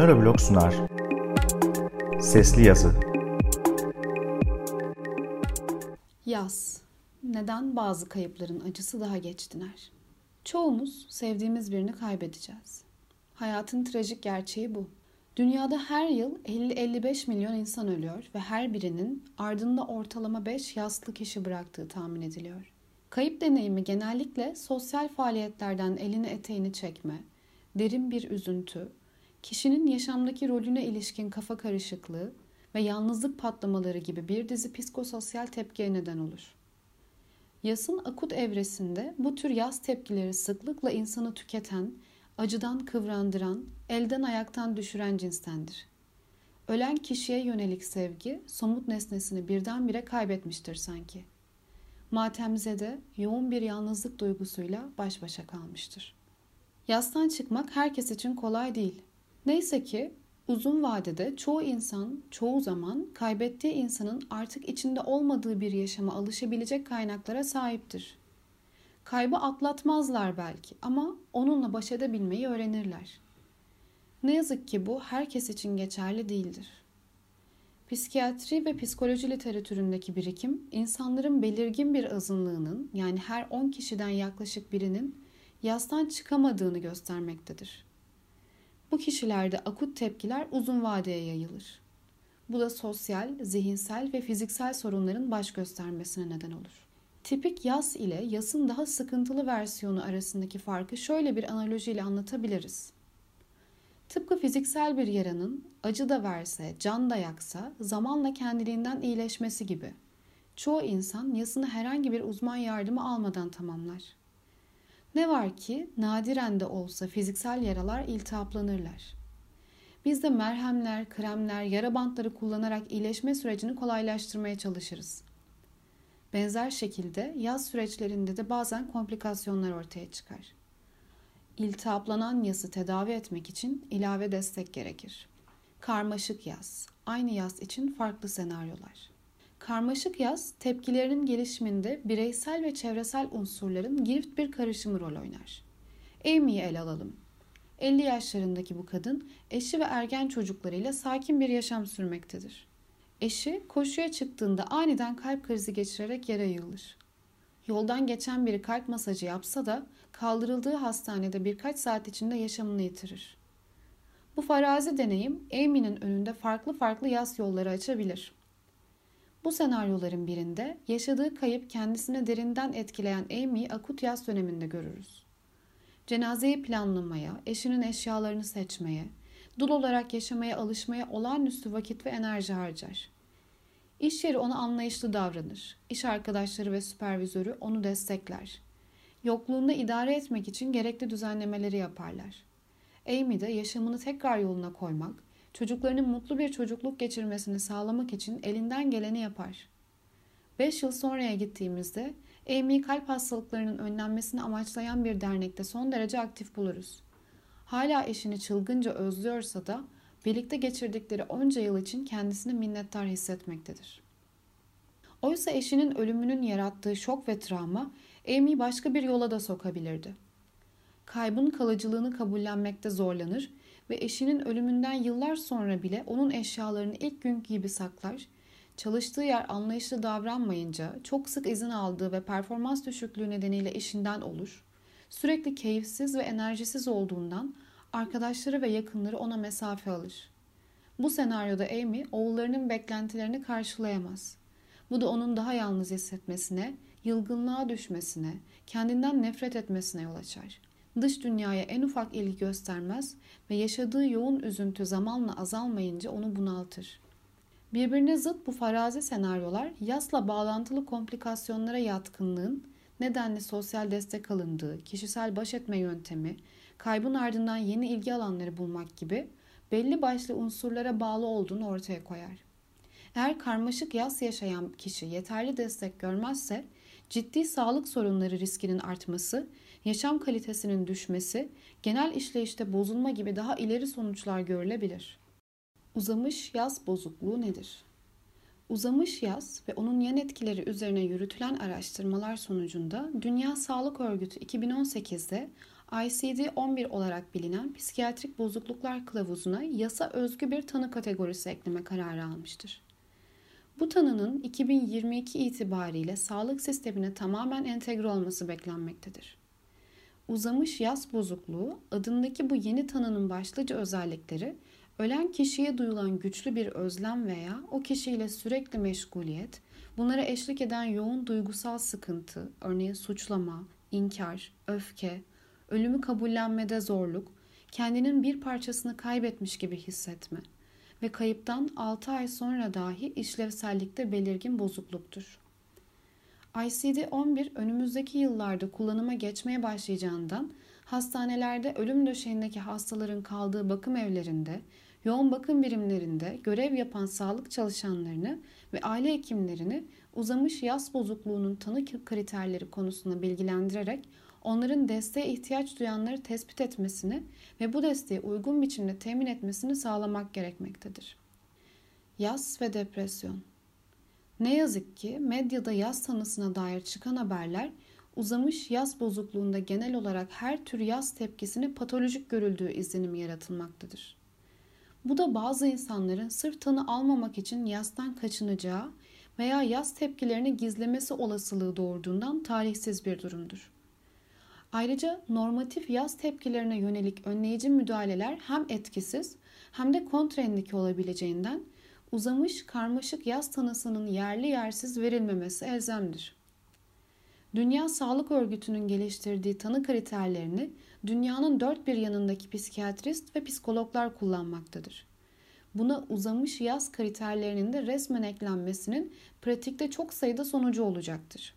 Nöroblog sunar. Sesli Yazı Yaz. Neden bazı kayıpların acısı daha geç diner? Çoğumuz sevdiğimiz birini kaybedeceğiz. Hayatın trajik gerçeği bu. Dünyada her yıl 50-55 milyon insan ölüyor ve her birinin ardında ortalama 5 yaslı kişi bıraktığı tahmin ediliyor. Kayıp deneyimi genellikle sosyal faaliyetlerden elini eteğini çekme, derin bir üzüntü, kişinin yaşamdaki rolüne ilişkin kafa karışıklığı ve yalnızlık patlamaları gibi bir dizi psikososyal tepkiye neden olur. Yasın akut evresinde bu tür yaz tepkileri sıklıkla insanı tüketen, acıdan kıvrandıran, elden ayaktan düşüren cinstendir. Ölen kişiye yönelik sevgi somut nesnesini birdenbire kaybetmiştir sanki. Matemzede yoğun bir yalnızlık duygusuyla baş başa kalmıştır. Yastan çıkmak herkes için kolay değil. Neyse ki uzun vadede çoğu insan çoğu zaman kaybettiği insanın artık içinde olmadığı bir yaşama alışabilecek kaynaklara sahiptir. Kaybı atlatmazlar belki ama onunla baş edebilmeyi öğrenirler. Ne yazık ki bu herkes için geçerli değildir. Psikiyatri ve psikoloji literatüründeki birikim, insanların belirgin bir azınlığının yani her 10 kişiden yaklaşık birinin yastan çıkamadığını göstermektedir. Bu kişilerde akut tepkiler uzun vadeye yayılır. Bu da sosyal, zihinsel ve fiziksel sorunların baş göstermesine neden olur. Tipik yas ile yasın daha sıkıntılı versiyonu arasındaki farkı şöyle bir analojiyle anlatabiliriz. Tıpkı fiziksel bir yaranın acı da verse, can da yaksa zamanla kendiliğinden iyileşmesi gibi. Çoğu insan yasını herhangi bir uzman yardımı almadan tamamlar. Ne var ki nadiren de olsa fiziksel yaralar iltihaplanırlar. Biz de merhemler, kremler, yara bantları kullanarak iyileşme sürecini kolaylaştırmaya çalışırız. Benzer şekilde yaz süreçlerinde de bazen komplikasyonlar ortaya çıkar. İltihaplanan yası tedavi etmek için ilave destek gerekir. Karmaşık yaz, aynı yaz için farklı senaryolar. Karmaşık yaz tepkilerinin gelişiminde bireysel ve çevresel unsurların girift bir karışımı rol oynar. Amy'yi ele alalım. 50 yaşlarındaki bu kadın eşi ve ergen çocuklarıyla sakin bir yaşam sürmektedir. Eşi koşuya çıktığında aniden kalp krizi geçirerek yere yığılır. Yoldan geçen biri kalp masajı yapsa da kaldırıldığı hastanede birkaç saat içinde yaşamını yitirir. Bu farazi deneyim Amy'nin önünde farklı farklı yaz yolları açabilir. Bu senaryoların birinde yaşadığı kayıp kendisini derinden etkileyen Amy'yi akut yaz döneminde görürüz. Cenazeyi planlamaya, eşinin eşyalarını seçmeye, dul olarak yaşamaya alışmaya olağanüstü vakit ve enerji harcar. İş yeri ona anlayışlı davranır. İş arkadaşları ve süpervizörü onu destekler. Yokluğunda idare etmek için gerekli düzenlemeleri yaparlar. Amy de yaşamını tekrar yoluna koymak, çocuklarının mutlu bir çocukluk geçirmesini sağlamak için elinden geleni yapar. 5 yıl sonraya gittiğimizde Amy kalp hastalıklarının önlenmesini amaçlayan bir dernekte son derece aktif buluruz. Hala eşini çılgınca özlüyorsa da birlikte geçirdikleri onca yıl için kendisini minnettar hissetmektedir. Oysa eşinin ölümünün yarattığı şok ve travma Amy başka bir yola da sokabilirdi. Kaybın kalıcılığını kabullenmekte zorlanır ve eşinin ölümünden yıllar sonra bile onun eşyalarını ilk günkü gibi saklar, çalıştığı yer anlayışlı davranmayınca çok sık izin aldığı ve performans düşüklüğü nedeniyle işinden olur, sürekli keyifsiz ve enerjisiz olduğundan arkadaşları ve yakınları ona mesafe alır. Bu senaryoda Amy oğullarının beklentilerini karşılayamaz. Bu da onun daha yalnız hissetmesine, yılgınlığa düşmesine, kendinden nefret etmesine yol açar. Dış dünyaya en ufak ilgi göstermez ve yaşadığı yoğun üzüntü zamanla azalmayınca onu bunaltır. Birbirine zıt bu farazi senaryolar yasla bağlantılı komplikasyonlara yatkınlığın, nedenli sosyal destek alındığı, kişisel baş etme yöntemi, kaybın ardından yeni ilgi alanları bulmak gibi belli başlı unsurlara bağlı olduğunu ortaya koyar. Eğer karmaşık yas yaşayan kişi yeterli destek görmezse ciddi sağlık sorunları riskinin artması, yaşam kalitesinin düşmesi, genel işleyişte bozulma gibi daha ileri sonuçlar görülebilir. Uzamış yaz bozukluğu nedir? Uzamış yaz ve onun yan etkileri üzerine yürütülen araştırmalar sonucunda Dünya Sağlık Örgütü 2018'de ICD-11 olarak bilinen psikiyatrik bozukluklar kılavuzuna yasa özgü bir tanı kategorisi ekleme kararı almıştır. Bu tanının 2022 itibariyle sağlık sistemine tamamen entegre olması beklenmektedir. Uzamış yas bozukluğu adındaki bu yeni tanının başlıca özellikleri ölen kişiye duyulan güçlü bir özlem veya o kişiyle sürekli meşguliyet, bunlara eşlik eden yoğun duygusal sıkıntı, örneğin suçlama, inkar, öfke, ölümü kabullenmede zorluk, kendinin bir parçasını kaybetmiş gibi hissetme ve kayıptan 6 ay sonra dahi işlevsellikte belirgin bozukluktur. ICD-11 önümüzdeki yıllarda kullanıma geçmeye başlayacağından hastanelerde ölüm döşeğindeki hastaların kaldığı bakım evlerinde, yoğun bakım birimlerinde görev yapan sağlık çalışanlarını ve aile hekimlerini uzamış yas bozukluğunun tanı kriterleri konusunda bilgilendirerek onların desteğe ihtiyaç duyanları tespit etmesini ve bu desteği uygun biçimde temin etmesini sağlamak gerekmektedir. Yas ve depresyon Ne yazık ki medyada yas tanısına dair çıkan haberler uzamış yas bozukluğunda genel olarak her tür yas tepkisini patolojik görüldüğü izlenimi yaratılmaktadır. Bu da bazı insanların sırf tanı almamak için yastan kaçınacağı veya yas tepkilerini gizlemesi olasılığı doğurduğundan tarihsiz bir durumdur. Ayrıca normatif yaz tepkilerine yönelik önleyici müdahaleler hem etkisiz hem de kontraindike olabileceğinden uzamış karmaşık yaz tanısının yerli yersiz verilmemesi elzemdir. Dünya Sağlık Örgütü'nün geliştirdiği tanı kriterlerini dünyanın dört bir yanındaki psikiyatrist ve psikologlar kullanmaktadır. Buna uzamış yaz kriterlerinin de resmen eklenmesinin pratikte çok sayıda sonucu olacaktır.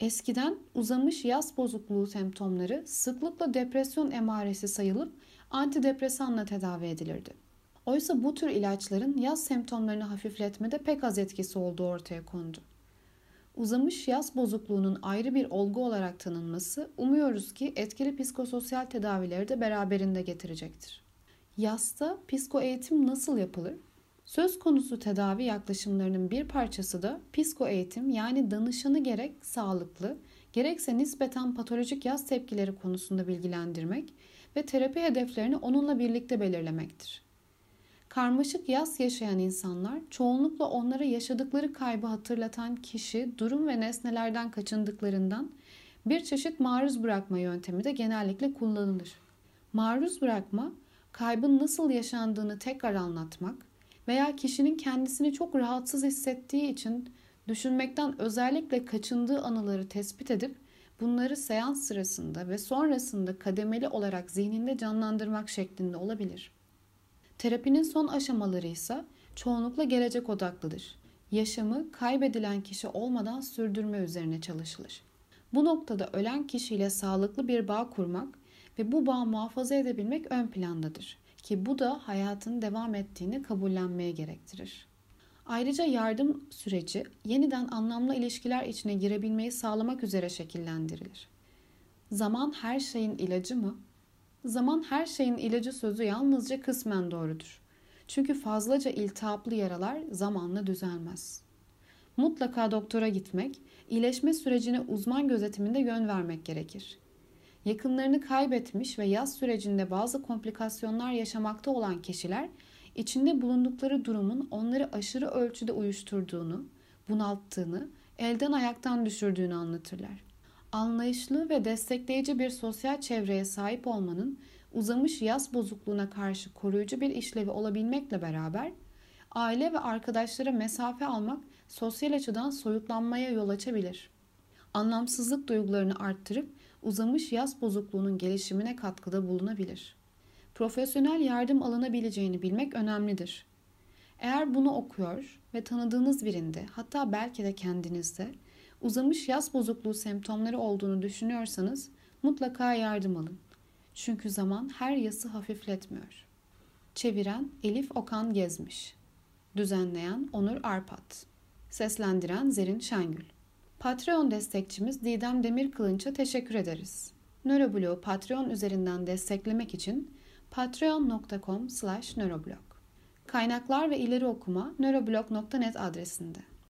Eskiden uzamış yaz bozukluğu semptomları sıklıkla depresyon emaresi sayılıp antidepresanla tedavi edilirdi. Oysa bu tür ilaçların yaz semptomlarını hafifletmede pek az etkisi olduğu ortaya kondu. Uzamış yaz bozukluğunun ayrı bir olgu olarak tanınması umuyoruz ki etkili psikososyal tedavileri de beraberinde getirecektir. Yasta psiko eğitim nasıl yapılır? Söz konusu tedavi yaklaşımlarının bir parçası da psiko eğitim yani danışanı gerek sağlıklı gerekse nispeten patolojik yaz tepkileri konusunda bilgilendirmek ve terapi hedeflerini onunla birlikte belirlemektir. Karmaşık yaz yaşayan insanlar çoğunlukla onlara yaşadıkları kaybı hatırlatan kişi, durum ve nesnelerden kaçındıklarından bir çeşit maruz bırakma yöntemi de genellikle kullanılır. Maruz bırakma, kaybın nasıl yaşandığını tekrar anlatmak, veya kişinin kendisini çok rahatsız hissettiği için düşünmekten özellikle kaçındığı anıları tespit edip bunları seans sırasında ve sonrasında kademeli olarak zihninde canlandırmak şeklinde olabilir. Terapinin son aşamaları ise çoğunlukla gelecek odaklıdır. Yaşamı kaybedilen kişi olmadan sürdürme üzerine çalışılır. Bu noktada ölen kişiyle sağlıklı bir bağ kurmak ve bu bağı muhafaza edebilmek ön plandadır ki bu da hayatın devam ettiğini kabullenmeye gerektirir. Ayrıca yardım süreci yeniden anlamlı ilişkiler içine girebilmeyi sağlamak üzere şekillendirilir. Zaman her şeyin ilacı mı? Zaman her şeyin ilacı sözü yalnızca kısmen doğrudur. Çünkü fazlaca iltihaplı yaralar zamanla düzelmez. Mutlaka doktora gitmek, iyileşme sürecine uzman gözetiminde yön vermek gerekir yakınlarını kaybetmiş ve yaz sürecinde bazı komplikasyonlar yaşamakta olan kişiler içinde bulundukları durumun onları aşırı ölçüde uyuşturduğunu, bunalttığını, elden ayaktan düşürdüğünü anlatırlar. Anlayışlı ve destekleyici bir sosyal çevreye sahip olmanın uzamış yaz bozukluğuna karşı koruyucu bir işlevi olabilmekle beraber aile ve arkadaşlara mesafe almak sosyal açıdan soyutlanmaya yol açabilir. Anlamsızlık duygularını arttırıp uzamış yaz bozukluğunun gelişimine katkıda bulunabilir. Profesyonel yardım alınabileceğini bilmek önemlidir. Eğer bunu okuyor ve tanıdığınız birinde hatta belki de kendinizde uzamış yaz bozukluğu semptomları olduğunu düşünüyorsanız mutlaka yardım alın. Çünkü zaman her yası hafifletmiyor. Çeviren Elif Okan Gezmiş Düzenleyen Onur Arpat Seslendiren Zerin Şengül Patreon destekçimiz Didem Demir Kılınç'a teşekkür ederiz. Nöroblog'u Patreon üzerinden desteklemek için patreon.com slash. Kaynaklar ve ileri okuma nöroblog.net adresinde.